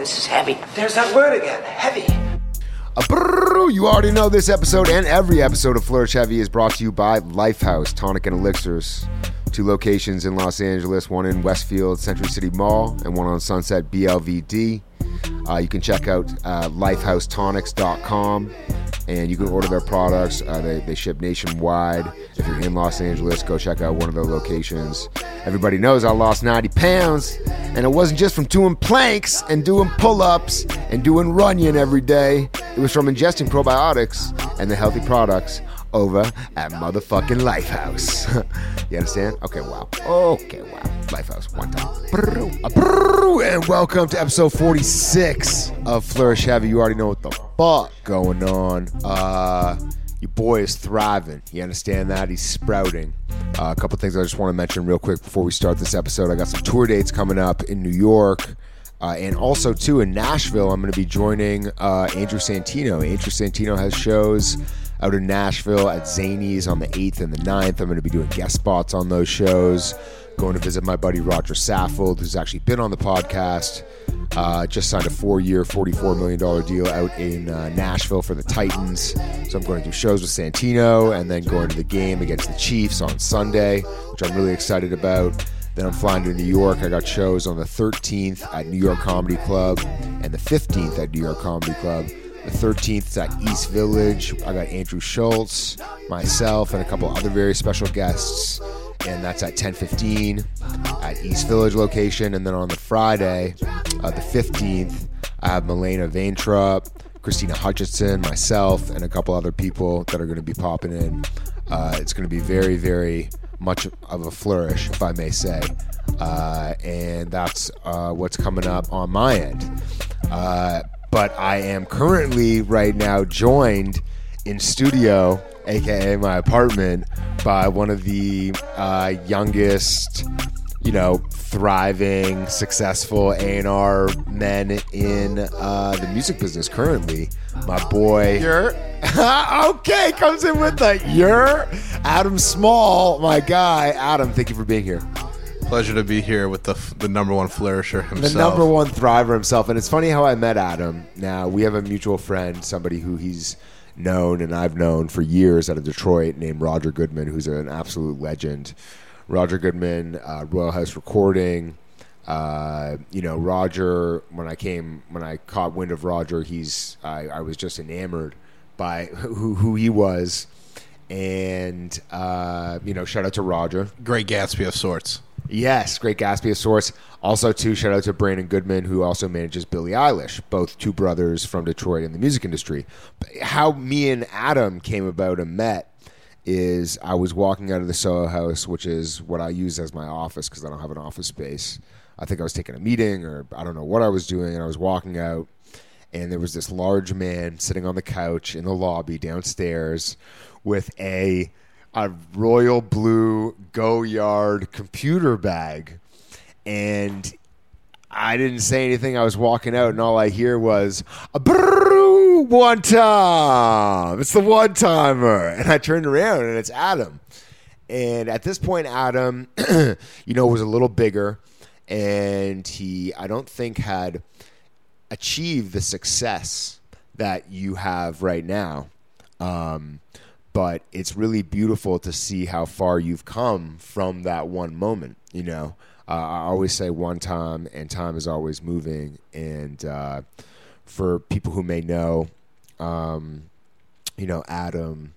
this is heavy. There's that word again, heavy. You already know this episode and every episode of Flourish Heavy is brought to you by Lifehouse Tonic and Elixirs. Two locations in Los Angeles, one in Westfield Century City Mall and one on Sunset BLVD. Uh, you can check out uh, lifehousetonics.com and you can order their products. Uh, they, they ship nationwide. If you're in Los Angeles, go check out one of their locations. Everybody knows I lost 90 pounds, and it wasn't just from doing planks and doing pull ups and doing runyon every day. It was from ingesting probiotics and the healthy products over at motherfucking Lifehouse. you understand? Okay, wow. Okay, wow. Lifehouse, one time. And welcome to episode 46 of Flourish Heavy. You already know what the fuck going on. Uh, your boy is thriving. You understand that? He's sprouting. Uh, a couple things I just want to mention real quick before we start this episode. I got some tour dates coming up in New York. Uh, and also too in Nashville, I'm going to be joining uh, Andrew Santino. Andrew Santino has shows out in Nashville at Zanies on the 8th and the 9th. I'm going to be doing guest spots on those shows. Going to visit my buddy Rodger Saffold, who's actually been on the podcast. Uh, just signed a four-year, $44 million deal out in uh, Nashville for the Titans. So I'm going to do shows with Santino and then going to the game against the Chiefs on Sunday, which I'm really excited about. Then I'm flying to New York. I got shows on the 13th at New York Comedy Club and the 15th at New York Comedy Club. The 13th is at East Village. I got Andrew Schulz, myself, and a couple other very special guests. And that's at 10:15 at East Village location. And then on the Friday, uh, the 15th, I have Milena Vaintrup, Christina Hutchinson, myself, and a couple other people that are going to be popping in. Uh, it's going to be very, very much of a flourish, if I may say. Uh, and that's uh, what's coming up on my end. But I am currently right now joined in studio, aka my apartment, by one of the uh, youngest, you know, thriving, successful A&R men in uh, the music business currently. My boy, You're okay, comes in with the you're Adam Small, my guy. Adam, thank you for being here. Pleasure to be here with the the number one flourisher himself. The number one thriver himself. And it's funny how I met Adam. Now, we have a mutual friend, somebody who he's known and I've known for years out of Detroit named Roger Goodman, who's an absolute legend. Roger Goodman, uh, Royal House Recording. Uh, you know, Roger, when I came, when I caught wind of Roger, he's, I, I was just enamored by who, who he was. And, uh, you know, shout out to Roger. Great Gatsby of sorts. Yes, great Gatsby of sorts. Also, too, shout out to Brandon Goodman, who also manages Billie Eilish, both two brothers from Detroit in the music industry. How me and Adam came about and met is I was walking out of the Soho House, which is what I use as my office because I don't have an office space. I think I was taking a meeting or I don't know what I was doing, and I was walking out, and there was this large man sitting on the couch in the lobby downstairs with a a royal blue Goyard computer bag and I didn't say anything. I was walking out, and all I hear was a brrrr, one time. It's the one timer, and I turned around, and it's Adam. And at this point, Adam, you know, was a little bigger, and he, I don't think, had achieved the success that you have right now. Um, but it's really beautiful to see how far you've come from that one moment. You know, uh, I always say one time, and time is always moving. And uh, for people who may know, um, you know, Adam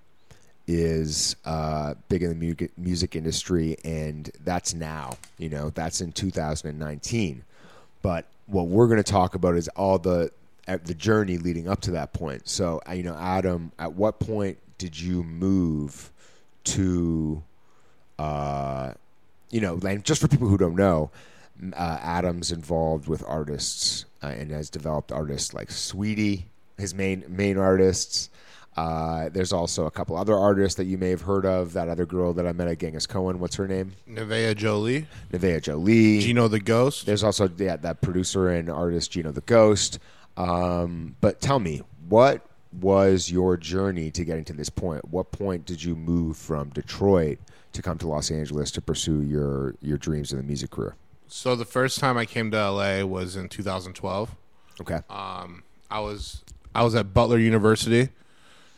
is uh, big in the mu- music industry, and that's now. You know, that's in 2019. But what we're going to talk about is all the the journey leading up to that point. So, uh, you know, Adam, at what point did you move to, uh, you know, and just for people who don't know, uh, Adam's involved with artists uh, and has developed artists like Saweetie, his main main artists. Uh, there's also a couple other artists that you may have heard of. That other girl that I met at Genghis Cohen, what's her name? Nevaeh Jolie, Nevaeh Jolie. Gino the Ghost. There's also yeah, that producer and artist Gino the Ghost. Um, but tell me, what was your journey to getting to this point? What point did you move from Detroit to come to Los Angeles to pursue your your dreams in the music career? So the first time I came to LA was in 2012. Okay. Um, I was I was at Butler University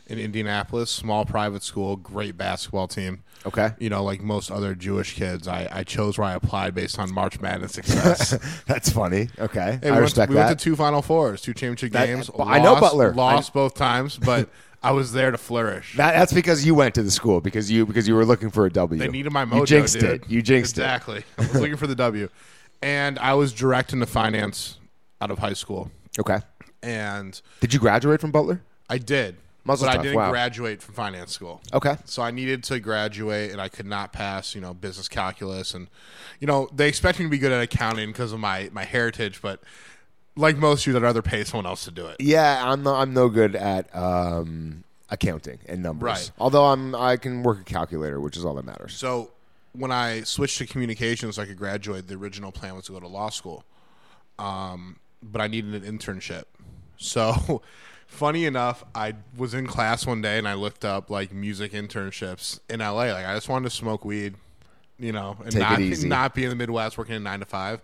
in Indianapolis, small private school, great basketball team. Okay. You know, like most other Jewish kids, I, I chose where I applied based on March Madness success. That's funny. Okay. I we respect went, to, we went to two Final Fours, two championship That- games. well, I know Butler. Lost both times, but I was there to flourish. That, that's because you went to the school because you because you were looking for a W. They needed my mojo. You jinxed dude. it. You jinxed it. exactly. I was looking for the W, and I was direct into finance out of high school. Okay. and Did you graduate from Butler? I did, Muzzle but I didn't wow. graduate from finance school. Okay. So I needed to graduate, and I could not pass, you know, business calculus, and you know, they expect me to be good at accounting because of my my heritage, but like most of you, I'd rather pay someone else to do it. Yeah, I'm no, I'm no good at um, accounting and numbers. Right. Although I'm I can work a calculator, which is all that matters. So when I switched to communications, so I could graduate. The original plan was to go to law school, um, but I needed an internship. So, funny enough, I was in class one day and I looked up like music internships in LA. Like I just wanted to smoke weed, you know, and Take not not be in the Midwest working a nine to five.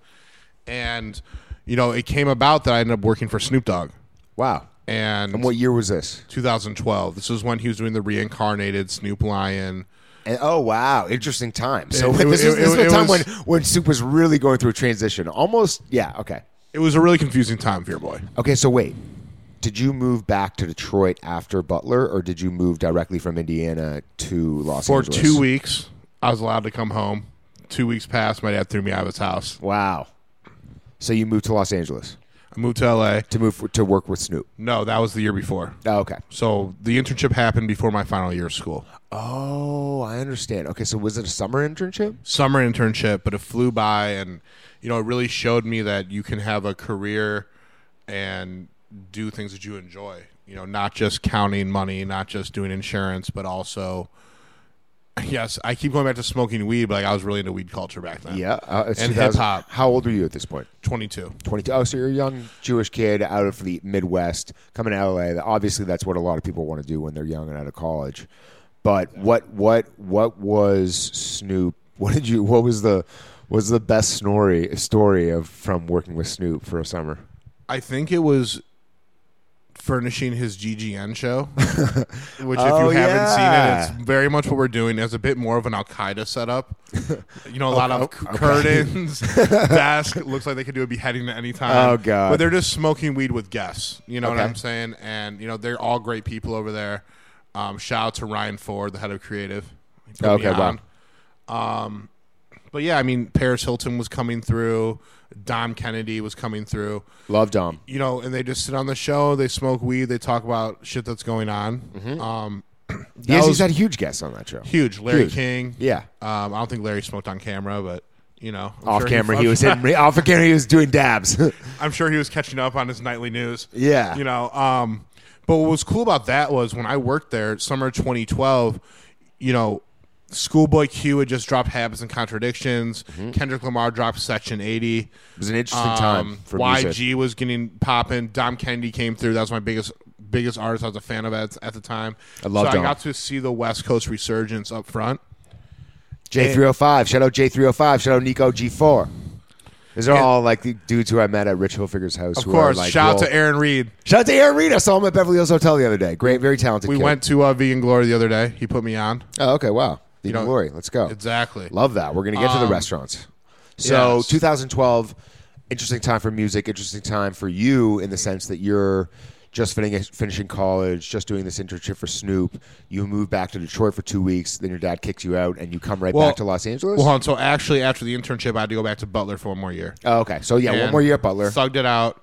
And you know, it came about that I ended up working for Snoop Dogg. Wow. And, And what year was this? 2012. This was when he was doing the reincarnated Snoop Lion. And, oh wow, interesting time. So It- it- this was, it- this was a time was- when when Snoop was really going through a transition. Almost, yeah. Okay. It was a really confusing time for your boy. Okay. So wait, did you move back to Detroit after Butler, or did you move directly from Indiana to Los Angeles? For two weeks, I was allowed to come home. Two weeks passed, my dad threw me out of his house. Wow. So you moved to Los Angeles I moved to LA. to move to work with Snoop. No, that was the year before. Oh, okay. So the internship happened before my final year of school. Oh, I understand. Okay, so was it a summer internship? Summer internship, but it flew by and you know, it really showed me that you can have a career and do things that you enjoy. You know, not just counting money, not just doing insurance, but also yes, I keep going back to smoking weed, but like I was really into weed culture back then. Yeah, uh, And hip-hop. How old are you at this point? 22. 22. Oh, so you're a young Jewish kid out of the Midwest coming to LA. Obviously, that's what a lot of people want to do when they're young and out of college. But what what what was Snoop? What did you? What was the was the best story story of from working with Snoop for a summer? I think it was furnishing his GGN show, which if Oh, you haven't seen it, it's very much what we're doing. It's a bit more of an Al Qaeda setup. You know, a lot of Okay, curtains, desk. Looks like they could do a beheading at any time. Oh, God. But they're just smoking weed with guests. You know what I'm saying? And you know, they're all great people over there. Um, shout out to Ryan Ford, the head of creative. He put me Okay, wow. Um, but yeah, I mean, Paris Hilton was coming through. Dom Kennedy was coming through Love Dom. you know, and they just sit on the show, they smoke weed, they talk about shit that's going on. Mm-hmm. Um, Yes, he's had huge guests on that show. huge. Larry Huge. King. Yeah, Um, I don't think Larry smoked on camera, but you know, I'm off sure camera he I'm was hitting. Off camera he was doing dabs. I'm sure he was catching up on his nightly news. Yeah. you know. Um, but what was cool about that was when I worked there, summer 2012. You know, Schoolboy Q had just dropped Habits and Contradictions. Mm-hmm. Kendrick Lamar dropped Section 80. it was an interesting time Um, for YG music. was getting popping. Dom Kennedy came through. That was my biggest biggest artist I was a fan of at, at the time. I love so Dom. I got to see the West Coast resurgence up front. J305. Shout out J305. Shout out Nico G4. These are all like the dudes who I met at Rich Hilfiger's house. Of who course, are, like, shout out to Aaron Reed. Shout out to Aaron Reed. I saw him at Beverly Hills Hotel the other day. Great, very talented. We kid. went to uh, Vegan Glory the other day. He put me on. Oh, okay. Wow. The know, glory. Let's go. Exactly. Love that. We're gonna get to the Um, restaurants. So yes. 2012, interesting time for music. Interesting time for you in the sense that you're just finishing finishing college, just doing this internship for Snoop. You move back to Detroit for two weeks. Then your dad kicks you out, and you come right Well- back to Los Angeles. Well, so actually, after the internship, I had to go back to Butler for one more year. oh, okay. So yeah, one more year at Butler. Thugged it out.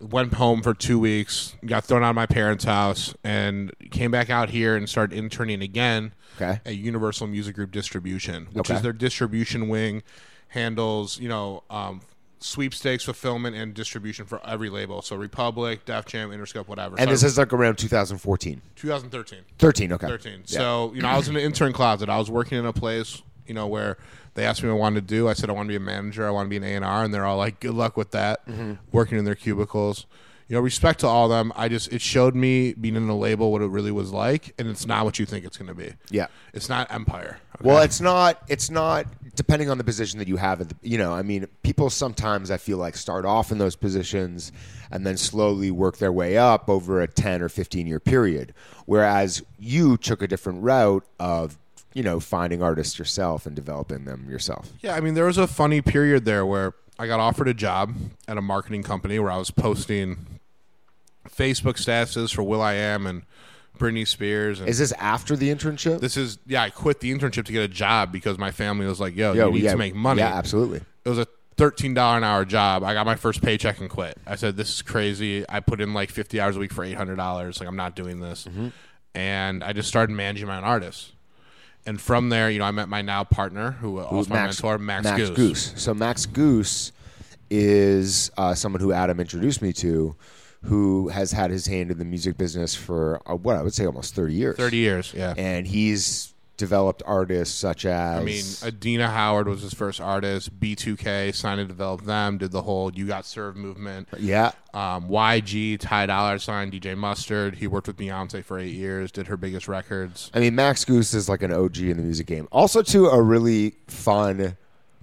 Went home for two weeks. Got thrown out of my parents' house, and came back out here and started interning again. Okay. At Universal Music Group Distribution, which Okay. is their distribution wing, handles you know um, sweepstakes, fulfillment, and distribution for every label. So Republic, Def Jam, Interscope, whatever. and so this is like around 2014, 2013. 13. Okay. 13. Yeah. So, you know, I was in the intern closet. I was working in a place, you know, where they asked me what I wanted to do. I said I want to be a manager. I want to be an A&R. And they're all like, good luck with that, Mm-hmm. working in their cubicles. you know, respect to all of them. I just it showed me being in a label what it really was like, and it's not what you think it's going to be. Yeah. It's not Empire. okay? Well, it's not. It's not depending on the position that you have. At the, you know, I mean, people sometimes I feel like start off in those positions and then slowly work their way up over a ten or fifteen year period. Whereas you took a different route of you know finding artists yourself and developing them yourself. Yeah, I mean, there was a funny period there where I got offered a job at a marketing company where I was posting Facebook statuses for Will I Am and Britney Spears. And Is this after the internship? this is yeah, I quit the internship to get a job because my family was like, "Yo, Yo, you need yeah, to make money." Yeah, absolutely. It was a thirteen dollar an hour job. I got my first paycheck and quit. I said, "This is crazy." I put in like fifty hours a week for eight hundred dollars. Like I'm not doing this, Mm-hmm. and I just started managing my own artists. And from there, you know, I met my now partner, who was my mentor, Max, Goose. So Max Goose is uh, someone who Adam introduced me to, who has had his hand in the music business for uh, what I would say almost thirty years. Thirty years, yeah. and he's developed artists such as I mean, Adina Howard was his first artist. B2K signed and developed them. Did the whole "You Got Served" movement. yeah, Um, YG, Ty Dolla Sign DJ Mustard. He worked with Beyonce for eight years. Did her biggest records. I mean Max Goose is like an OG in the music game. Also, too, a really fun.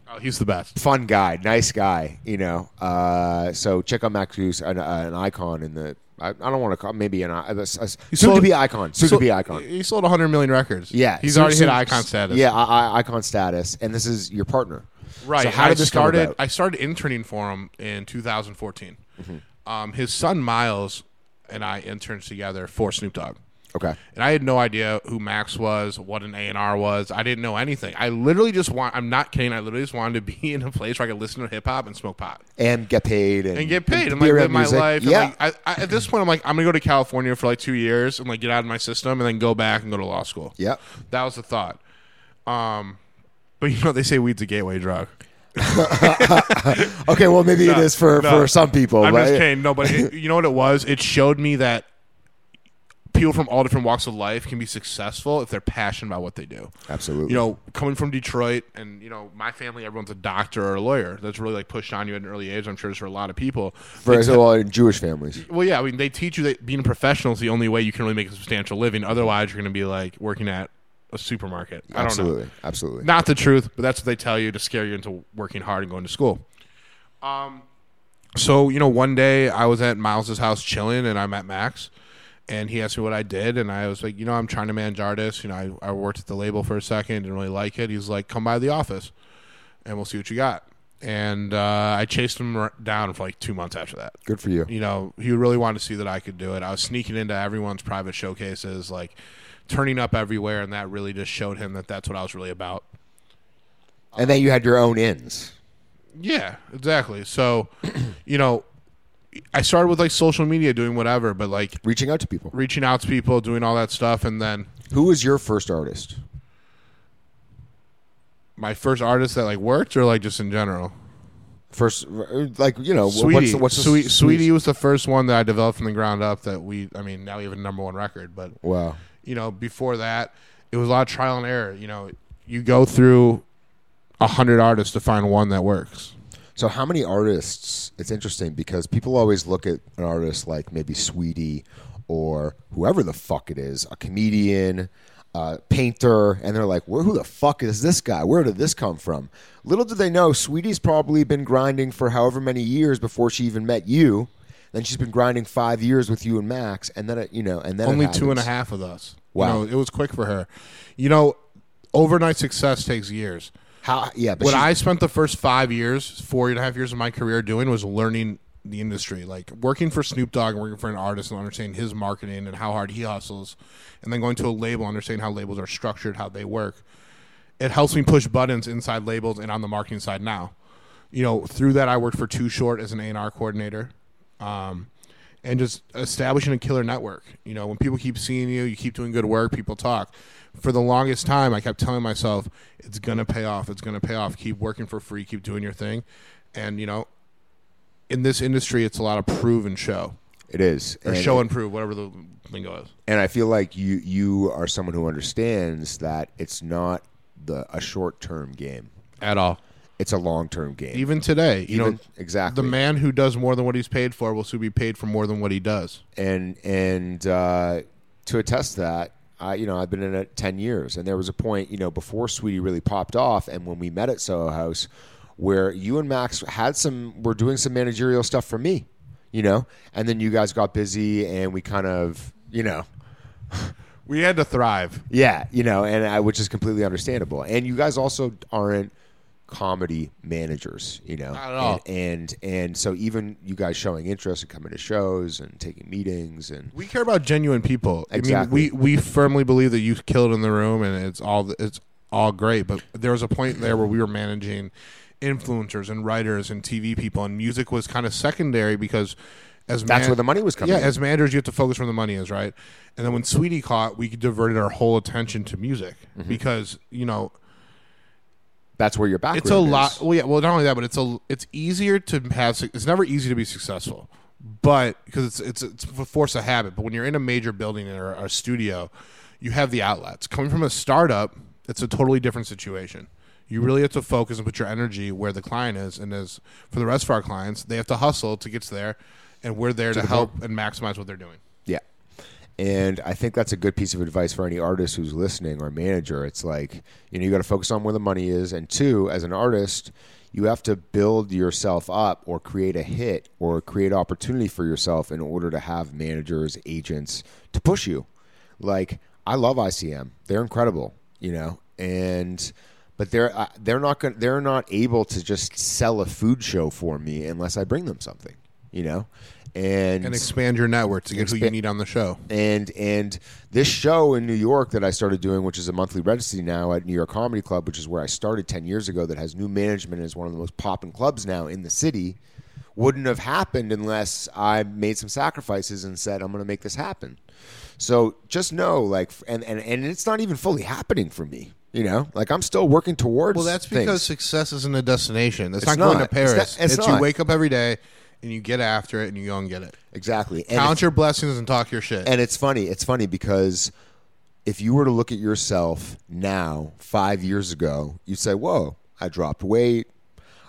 Oh, he's the best. Fun guy, nice guy, you know. Uh, so check out Max Goose, an, uh, an icon in the. I, I don't want to call maybe an a, a, a soon to be icon, soon So- to be icon. He sold 100 million records. Yeah, he's so- already so- hit icon status. Yeah, I, I, icon status, and this is your partner, right. So how I did this started? I started interning for him in 2014. Mm-hmm. Um, his son Miles and I interned together for Snoop Dogg. Okay, and I had no idea who Max was, what an A and R was. I didn't know anything. I literally just want. I'm not kidding. I literally just wanted to be in a place where I could listen to hip hop and smoke pot and get paid and, and get paid and be like live my music. life. Yeah, like, I, I, at this point, I'm like, I'm gonna go to California for like two years and like get out of my system and then go back and go to law school. yeah. That was the thought. Um, but you know they say weed's a gateway drug. Okay, well maybe it No, is for no. for some people. I'm just kidding. No, but it, you know what it was? It showed me that people from all different walks of life can be successful if they're passionate about what they do. Absolutely. You know, coming from Detroit, and you know, my family, everyone's a doctor or a lawyer. That's really like pushed on you at an early age. I'm sure it's for a lot of people. for te- well, in Jewish families. well, yeah, I mean, they teach you that being a professional is the only way you can really make a substantial living. Otherwise, you're going to be like working at a supermarket. I don't know. Absolutely, absolutely. Not the truth, but that's what they tell you to scare you into working hard and going to school. Um, so you know, one day I was at Miles's house chilling, and I met Max, and he asked me what I did, and I was like, you know, I'm trying to manage artists. You know, I, I worked at the label for a second, didn't really like it. He's like, come by the office, and we'll see what you got. And uh, I chased him down for like two months after that Good for you. you know, he really wanted to see that I could do it. I was sneaking into everyone's private showcases, like turning up everywhere, and that really just showed him that that's what I was really about. And then you had your own ins. Yeah, exactly. So, you know, I started with like social media, doing whatever, but like Reaching out to people. reaching out to people, doing all that stuff, and then Who was your first artist? my first artist that like worked, or like just in general. First, like you know, Saweetie, what's the, what's the Sweet, Saweetie was the first one that I developed from the ground up. That we, I mean, now we have a number one record, but Wow. you know, before that, it was a lot of trial and error. You know, you go through a hundred artists to find one that works. So how many artists? It's interesting because people always look at an artist like maybe Saweetie or whoever the fuck it is, a comedian, a painter, and they're like, "Where? Who the fuck is this guy? Where did this come from?" Little do they know, Saweetie's probably been grinding for however many years before she even met you. Then she's been grinding five years with you and Max, and then it, you know, and then Only two and a half and a happens. half of us. Wow. You know, it was quick for her. You know, overnight success takes years. How? Yeah, but what I spent the first five years, four and a half years of my career doing was learning the industry, like working for Snoop Dogg and working for an artist and understanding his marketing and how hard he hustles, and then going to a label, understanding how labels are structured, how they work. It helps me push buttons inside labels and on the marketing side now. You know, through that, I worked for Too Short as an A&R coordinator. Um, and just establishing a killer network. You know, when people keep seeing you, you keep doing good work, people talk. For the longest time, I kept telling myself, it's going to pay off. It's going to pay off. Keep working for free. Keep doing your thing. And, you know, in this industry, it's a lot of prove and show, it is or And- show and prove, whatever the lingo is. and I feel like you you are someone who understands that it's not the a short term game. At all. it's a long term game. Even today, you Even- know, exactly. the man who does more than what he's paid for will soon be paid for more than what he does. and and uh, to attest to that, I you know I've been in it ten years, and there was a point you know before Saweetie really popped off, and when we met at Soho House, where you and Max had some were doing some managerial stuff for me, you know, and then you guys got busy, and we kind of you know. We had to thrive. Yeah, you know, and I, which is completely understandable. And you guys also aren't comedy managers, you know, Not at all. And, and and so even you guys showing interest and coming to shows and taking meetings and We care about genuine people. Exactly. I mean, we we firmly believe that you kill it in the room, and it's all it's all great. But there was a point there where we were managing influencers and writers and TV people, and music was kind of secondary because as That's man- where the money was coming Yeah, in. as managers, you have to focus where the money is, right? And then when Saweetie caught, we diverted our whole attention to music Mm-hmm. because you know that's where your background it's a is. lot. Well, yeah. Well, not only that, but it's a. It's easier to have. It's never easy to be successful, but because it's it's it's a force of habit. But when you're in a major building or a studio, you have the outlets. Coming from a startup, it's a totally different situation. You really have to focus and put your energy where the client is, and as for the rest of our clients, they have to hustle to get to there, and we're there to, the help and maximize what they're doing. Yeah. And I think that's a good piece of advice for any artist who's listening or manager. It's like, you know, you got to focus on where the money is. And two, as an artist, you have to build yourself up or create a hit or create opportunity for yourself in order to have managers, agents to push you. Like, I love ICM. They're incredible, you know, and but they're uh, they're not gonna, they're not able to just sell a food show for me unless I bring them something, you know. And And expand your network to get who you need on the show. and and this show in New York that I started doing, which is a monthly residency now at New York Comedy Club, which is where I started ten years ago, that has new management and is one of the most popping clubs now in the city, wouldn't have happened unless I made some sacrifices and said I'm going to make this happen. So just know, like, and, and and it's not even fully happening for me. You know, like I'm still working towards. Well, that's things. because success isn't a destination. It's, It's not, going not. to It's Paris. not- it's it's not. you wake up every day and you get after it and you go and get it. exactly. And Count your blessings and talk your shit. And it's funny. It's funny because if you were to look at yourself now, five years ago, you'd say, "Whoa, I dropped weight.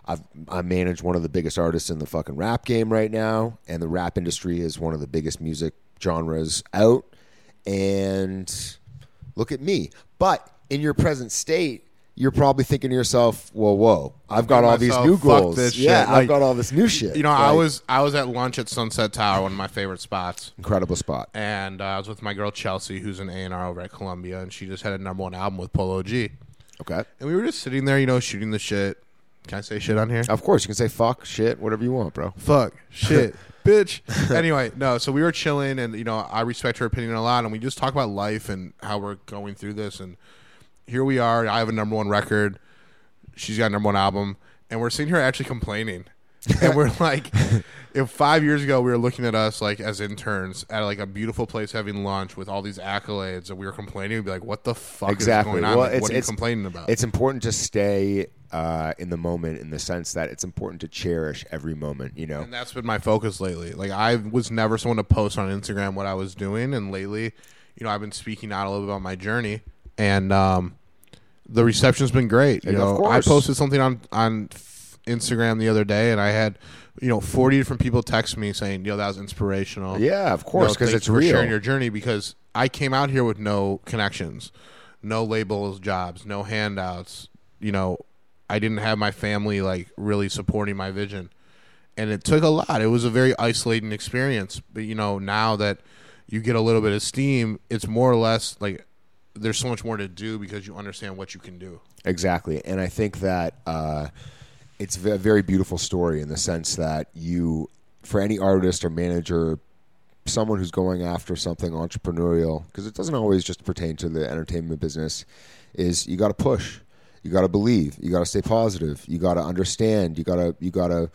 I've, I manage one of the biggest artists in the fucking rap game right now, and the rap industry is one of the biggest music genres out. And look at me. But in your present state." You're probably thinking to yourself, "Well, whoa! I've got all these new goals. this yeah, shit." I've Like, got all this new shit. you know, I was I was at lunch at Sunset Tower, one of my favorite spots, incredible spot. and uh, I was with my girl Chelsea, who's an A and R over at Columbia, and she just had a number one album with Polo G, Okay, and we were just sitting there, you know, shooting the shit. Can I say shit on here? of course you can say fuck, shit, whatever you want, bro. fuck, shit, bitch. Anyway, no, so we were chilling, and you know, I respect her opinion a lot, and we just talk about life and how we're going through this, and here we are. I have a number one record. She's got a number one album, and we're sitting here actually complaining, and we're like, if five years ago we were looking at us like as interns at like a beautiful place having lunch with all these accolades, and we were complaining, we'd be like, what the fuck exactly. is going on? Well, Like, what are you complaining about? It's important to stay uh, in the moment in the sense that it's important to cherish every moment. You know, And that's been my focus lately. Like I was never someone to post on Instagram what I was doing, and lately, you know, I've been speaking out a little bit about my journey, and um, the reception's been great. You Yeah, of know, I posted something on on Instagram the other day, and I had you know forty different people text me saying, "Yo, that was inspirational." yeah, of course, because thank it's for real. sharing your journey because I came out here with no connections, no labels, jobs, no handouts. You know, I didn't have my family like really supporting my vision, and it took a lot. It was a very isolating experience. But you know, now that you get a little bit of steam, it's more or less like there's so much more to do because you understand what you can do. Exactly, and I think that uh, it's a very beautiful story in the sense that you, for any artist or manager, someone who's going after something entrepreneurial, because it doesn't always just pertain to the entertainment business, is you got to push, you got to believe, you got to stay positive, you got to understand, you got to you got to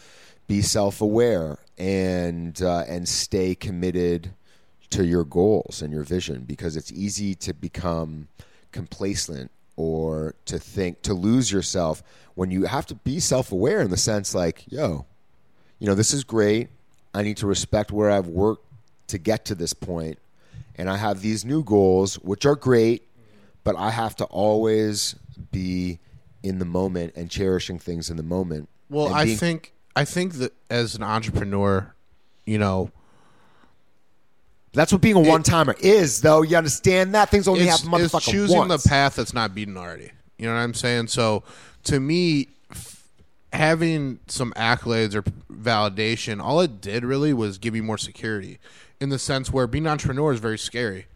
be self aware and uh, and stay committed to your goals and your vision because it's easy to become complacent or to think to lose yourself when you have to be self-aware in the sense like yo you know this is great i need to respect where i've worked to get to this point and i have these new goals which are great but i have to always be in the moment and cherishing things in the moment. Well, and I think I think that as an entrepreneur, you know, that's what being a one timer is, though. You understand that things only it's, happen, it's choosing once. the path that's not beaten already. You know what I'm saying? So, to me, f- having some accolades or validation, all it did really was give me more security. In the sense where being an entrepreneur is very scary.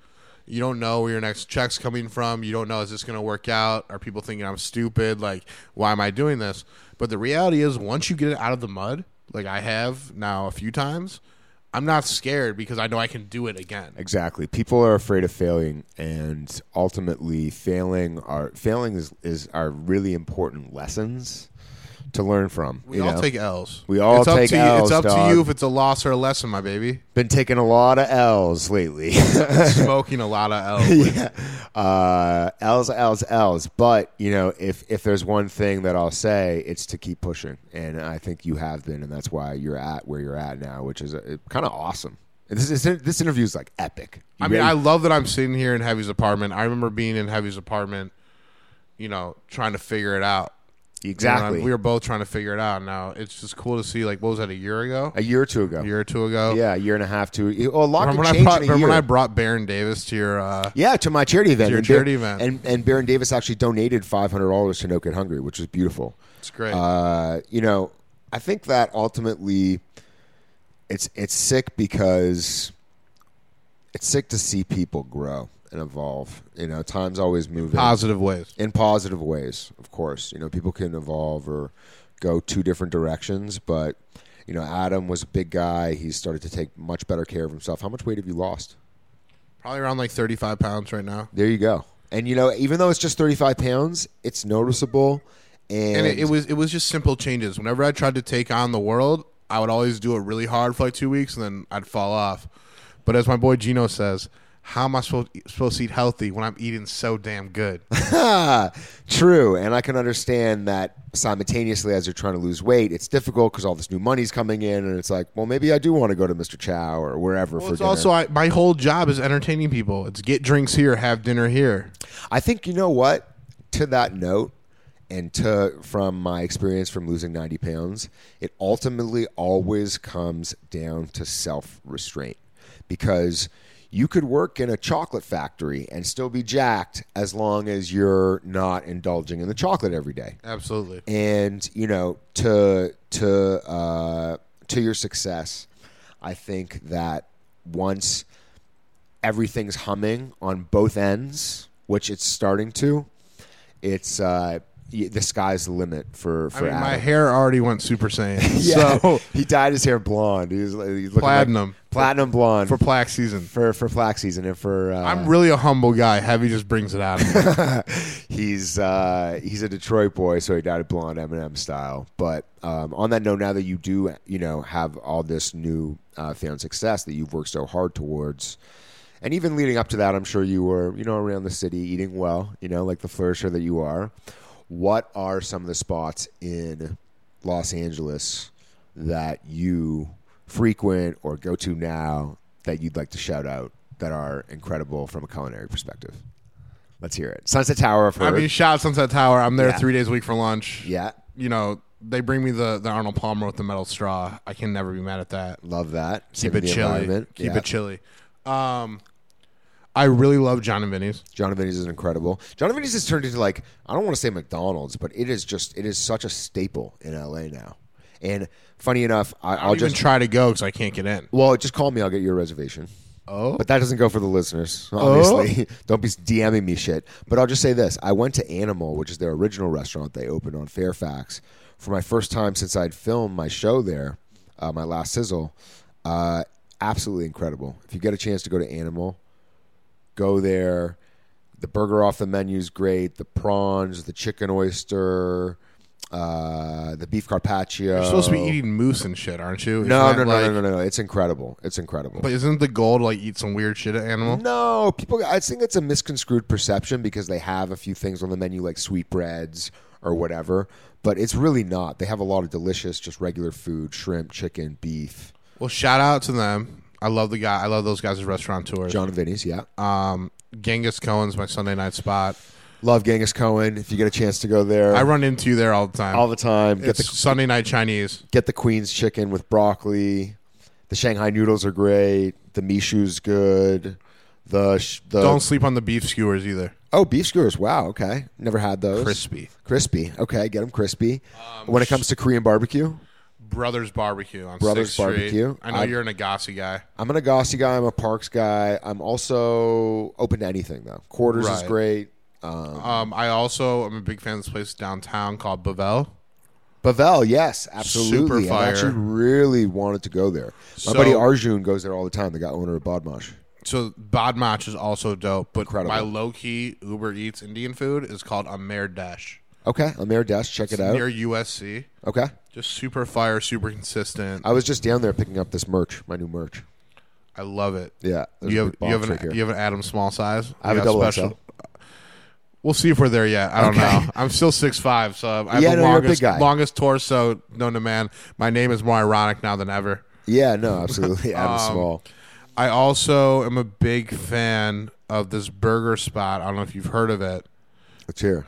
You don't know where your next check's coming from. You don't know is this going to work out? Are people thinking I'm stupid? Like, why am I doing this? But the reality is, once you get it out of the mud, like I have now a few times, I'm not scared because I know I can do it again. Exactly. People are afraid of failing, and ultimately, failing are failing is, is are really important lessons to learn from. We all know? take L's. We all it's up take to you, It's up dog. to you if it's a loss or a lesson, my baby. been taking a lot of L's lately. Smoking a lot of L's. yeah. Uh, L's, L's, L's. But, you know, if, if there's one thing that I'll say, it's to keep pushing. And I think you have been, and that's why you're at where you're at now, which is uh kind of awesome. This, is, this interview is like epic. You I mean, ready? I love that I'm sitting here in Heavy's apartment. I remember being in Heavy's apartment, you know, trying to figure it out. You know, exactly. we were both trying to figure it out. Now it's just cool to see. Like, what was that? A year ago? a year or two ago. A year or two ago? Yeah, a year and a half, two. Oh, a lot Remember can when brought? Remember year. when I brought Baron Davis to your? uh yeah, to my charity event. Your And Bar- charity event. And, and Baron Davis actually donated $500 to No Kid Hungry, which was beautiful. It's great. Uh, you know, I think that ultimately it's it's sick because it's sick to see people grow and evolve. You know, time's always moving Positive ways. in positive ways, of course. You know, people can evolve or go two different directions, but you know, Adam was a big guy. He started to take much better care of himself. How much weight have you lost? Probably around like 35 pounds right now. There you go. And you know, even though it's just 35 pounds, it's noticeable. And, and it, it was it was just simple changes. Whenever I tried to take on the world, I would always do it really hard for like two weeks, and then I'd fall off. But as my boy Gino says, how am I supposed, supposed to eat healthy when I'm eating so damn good? True, and I can understand that simultaneously as you're trying to lose weight, it's difficult because all this new money's coming in, and it's like, well, maybe I do want to go to Mr. Chow or wherever Well, for it's dinner. also I, my whole job is entertaining people. It's get drinks here, have dinner here. I think you know what. To that note, and to from my experience from losing 90 pounds, it ultimately always comes down to self restraint because you could work in a chocolate factory and still be jacked as long as you're not indulging in the chocolate every day. Absolutely. and you know to to uh, to your success i think that once everything's humming on both ends which it's starting to it's uh, y- the sky's the limit for for I mean, my hair already went Super Saiyan. yeah, So he dyed his hair blonde. He was, he was looking Platinum. like platinum blonde for for plaque season. for for flax season and for uh, I'm really a humble guy. Heavy just brings it out of me. he's uh, he's a Detroit boy, so he dyed it blonde Eminem style. But um, on that note, now that you do, you know, have all this new uh, fan success that you've worked so hard towards, and even leading up to that, I'm sure you were, you know, around the city eating well, you know, like the flourisher that you are. What are some of the spots in Los Angeles that you frequent or go to now that you'd like to shout out that are incredible from a culinary perspective? Let's hear it. Sunset Tower, I've I heard. mean, shout out Sunset Tower. I'm there Yeah. three days a week for lunch. yeah, You know, they bring me the, the Arnold Palmer with the metal straw. I can never be mad at that. love that. Keep it chilly. Keep Yeah. it chilly. Um, I really love Jon and Vinny's. Jon and Vinny's is incredible. Jon and Vinny's has turned into like I don't want to say McDonald's, but it is just it is such a staple in LA now. And funny enough, I, I'll I'll even just try to go because I can't get in. well, just call me. I'll get you a reservation. Oh, But that doesn't go for the listeners, obviously. Don't be DMing me shit. But I'll just say this: I went to Animal, which is their original restaurant they opened on Fairfax, for my first time since I'd filmed my show there, uh, my last sizzle. Uh, absolutely incredible. If you get a chance to go to Animal, go there. The burger off the menu is great. The prawns, the chicken oyster, uh, the beef carpaccio. you're supposed to be eating moose and shit, aren't you? No, no, no, like- no, no, no. It's incredible. It's incredible. But isn't the goal to like eat some weird shit at Animal? No, people. I think it's a misconstrued perception because they have a few things on the menu like sweetbreads or whatever, but it's really not. They have a lot of delicious, just regular food: shrimp, chicken, beef. Well, shout out to them. I love the guy. I love those guys as restaurateurs. Jon and Vinny's, yeah. Um, Genghis Cohen's my Sunday night spot. Love Genghis Cohen. If you get a chance to go there, I run into you there all the time. all the time. Get it's the Sunday night Chinese. get the Queen's chicken with broccoli. The Shanghai noodles are great. The mishu's good. The sh- the Don't sleep on the beef skewers either. oh beef skewers. Wow. Okay, never had those. Crispy. Crispy. Okay, get them crispy. Um, when it comes to Korean barbecue, Brothers Barbecue on Brothers 6th Street. I know I've- you're an Agassi guy. I'm an Agassi guy. I'm a Parks guy. I'm also open to anything though. Quarters is great. Um, Um, I also am a big fan of this place downtown called Bavel. Bavel, yes, absolutely. Super I fire. actually really wanted to go there. My So- buddy Arjun goes there all the time. The guy owner of Badmaash. So Badmaash is also dope, but Incredible. my low key Uber Eats Indian food is called Amer Dash Okay, there. Desk, check it out. near USC. Okay, Just super fire, super consistent. I was just down there picking up this merch, my new merch. I love it. Yeah, You have you have an you have an Adam small size. I have You a double XL. We'll see if we're there yet. I don't Okay. know. I'm still six five, so I have Yeah, the no, you're a big longest guy. longest torso known to man. My name is more ironic now than ever. Yeah, no, absolutely. Adam Um, Small. I also am a big fan of this burger spot. I don't know if you've heard of it. Let's hear.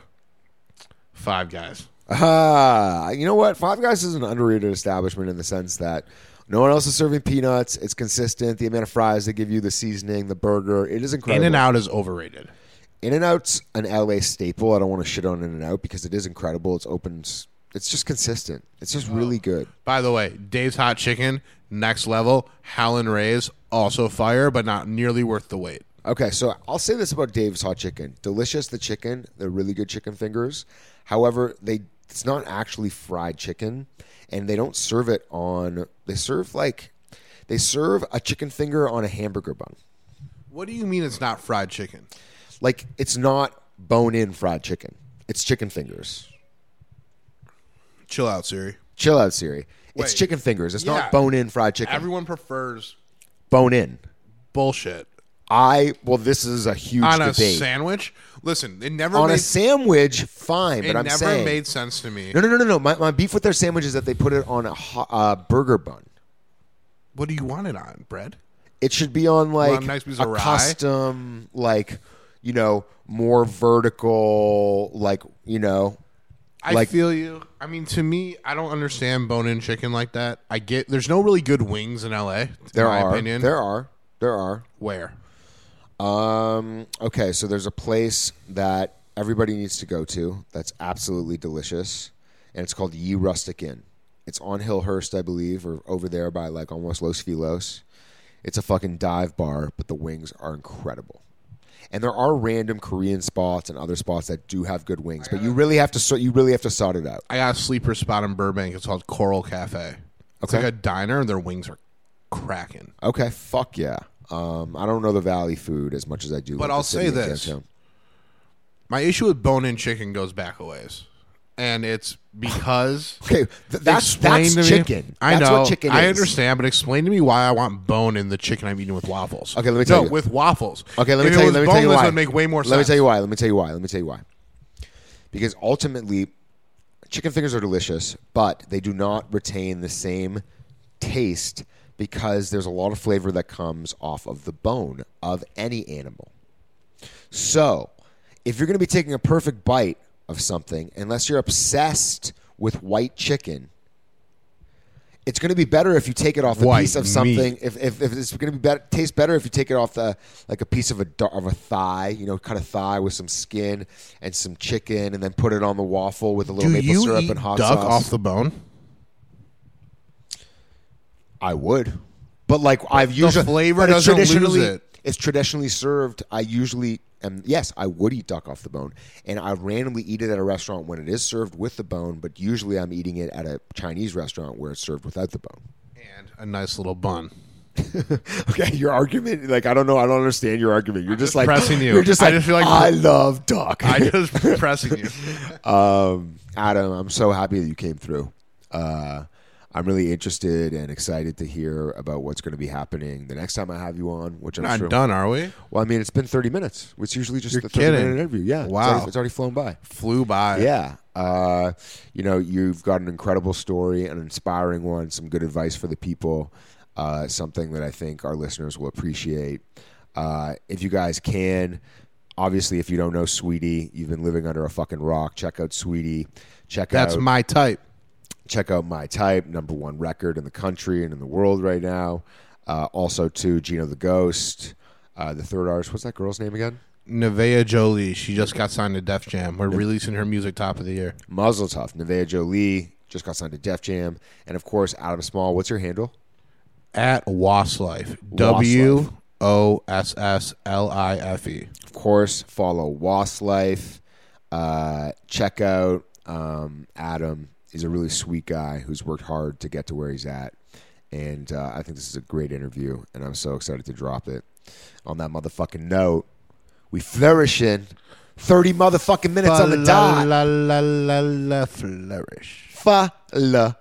Five Guys. Ah, you know what? Five Guys is an underrated establishment in the sense that no one else is serving peanuts. It's consistent. The amount of fries they give you, the seasoning, the burger, it is incredible. In and Out is overrated. In and Out's an LA staple. I don't want to shit on In and Out because it is incredible. It's open. It's just consistent. It's just really good. By the way, Dave's Hot Chicken, next level. Howlin' Ray's, also fire, but not nearly worth the wait. Okay, so I'll say this about Dave's Hot Chicken. Delicious, the chicken. They're really good chicken fingers. However, they it's not actually fried chicken, and they don't serve it on. They serve like they serve a chicken finger on a hamburger bun. What do you mean it's not fried chicken? Like it's not bone-in fried chicken. It's chicken fingers. Chill out, Siri. Chill out, Siri. It's Wait. chicken fingers. It's Yeah. not bone-in fried chicken. Everyone prefers bone-in. bullshit. I well, this is a huge On a debate. sandwich? Listen, it never on made a sandwich, fine, it but I'm never saying made sense to me. No, no, no, no, no. My, my beef with their sandwich is that they put it on a ho- uh, burger bun. What do you want it on? Bread? It should be on like a nice piece a rye? custom, like you know, more vertical, like you know, I Like- feel you. I mean, to me, I don't understand bone-in chicken like that. I get there's no really good wings in LA. In there my are, opinion. there are, there are. Where? Um, okay, so there's a place that everybody needs to go to that's absolutely delicious, and it's called Ye Rustic Inn. It's on Hillhurst, I believe, or over there by like almost Los Feliz. It's a fucking dive bar, but the wings are incredible. And there are random Korean spots and other spots that do have good wings, but you really have to sort you really have to sort it out. I got a sleeper spot in Burbank. It's called Coral Cafe. It's Okay. like a diner, and their wings are cracking. Okay, fuck yeah. Um, I don't know the Valley food as much as I do. But like, I'll say this. downtown. My issue with bone-in chicken goes back a ways, and it's because Okay, th- that's that's to me- chicken. I that's know. what chicken I understand, but explain to me why I want bone in the chicken I'm eating with waffles. Okay, let me tell you. no, you. with waffles. Okay, let me if tell you. Let me tell you why. Would make way more sense. Let me tell you why. Let me tell you why. Let me tell you why. Because ultimately, chicken fingers are delicious, but they do not retain the same taste because there's a lot of flavor that comes off of the bone of any animal. So, if you're going to be taking a perfect bite of something, unless you're obsessed with white chicken, it's going to be better if you take it off a White piece of meat. something. If, if, if it's going to be better, taste better if you take it off the like a piece of a of a thigh, you know, cut a thigh with some skin and some chicken, and then put it on the waffle with a little Do maple syrup and hot duck sauce. off the bone? I would, but like I've the usually flavor but it's doesn't lose traditionally it. it's traditionally served. I usually am yes, I would eat duck off the bone, and I randomly eat it at a restaurant when it is served with the bone. But usually I'm eating it at a Chinese restaurant where it's served without the bone. And a nice little bun. Okay, your argument, like I don't know, I don't understand your argument. You're just, like pressing you. You're just I like just feel like- I love duck. I just pressing you. um, Adam, I'm so happy that you came through. Uh, I'm really interested and excited to hear about what's going to be happening the next time I have you on. Which I'm Not sure. done, are we? Well, I mean, it's been 30 minutes. It's usually just You're a 30 kidding. minute interview. Yeah. It's Wow. already, it's already flown by. Flew by. Yeah. Uh, you know, you've got an incredible story, an inspiring one, some good advice for the people, uh, something that I think our listeners will appreciate. Uh, if you guys can, obviously, if you don't know Saweetie, you've been living under a fucking rock. Check out Saweetie. Check That's out That's my type. Check out My Type, number one record in the country and in the world right now. Uh, also, to Gino the Ghost, uh, the third artist. What's that girl's name again? Nevaeh Jolie. She just got signed to Def Jam. We're releasing her music top of the year. Mazel Tov. Nevaeh Jolie just got signed to Def Jam, and of course, Adam Small. What's your handle? At Wosslife. W O S S L I F E. Of course, follow Wosslife. Uh, check out um, Adam. He's a really sweet guy who's worked hard to get to where he's at. And uh, I think this is a great interview, and I'm so excited to drop it. On that motherfucking note, we flourishing. 30 motherfucking minutes on the dot. La la la la flourish. Flourishing.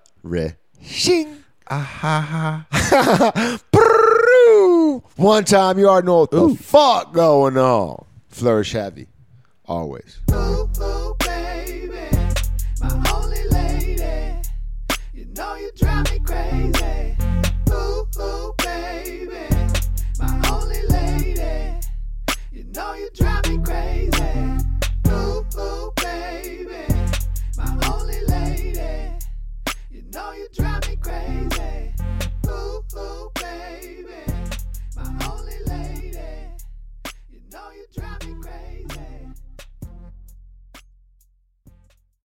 Ah ha ha. One time, you already know what the fuck going on. Flourish Heavvy. Always. drive me crazy. Ooh, ooh, baby, my only lady. You know you drive me crazy. Ooh, ooh, baby, my only lady. You know you drive me crazy. Ooh, ooh, baby, my only lady. You know you drive me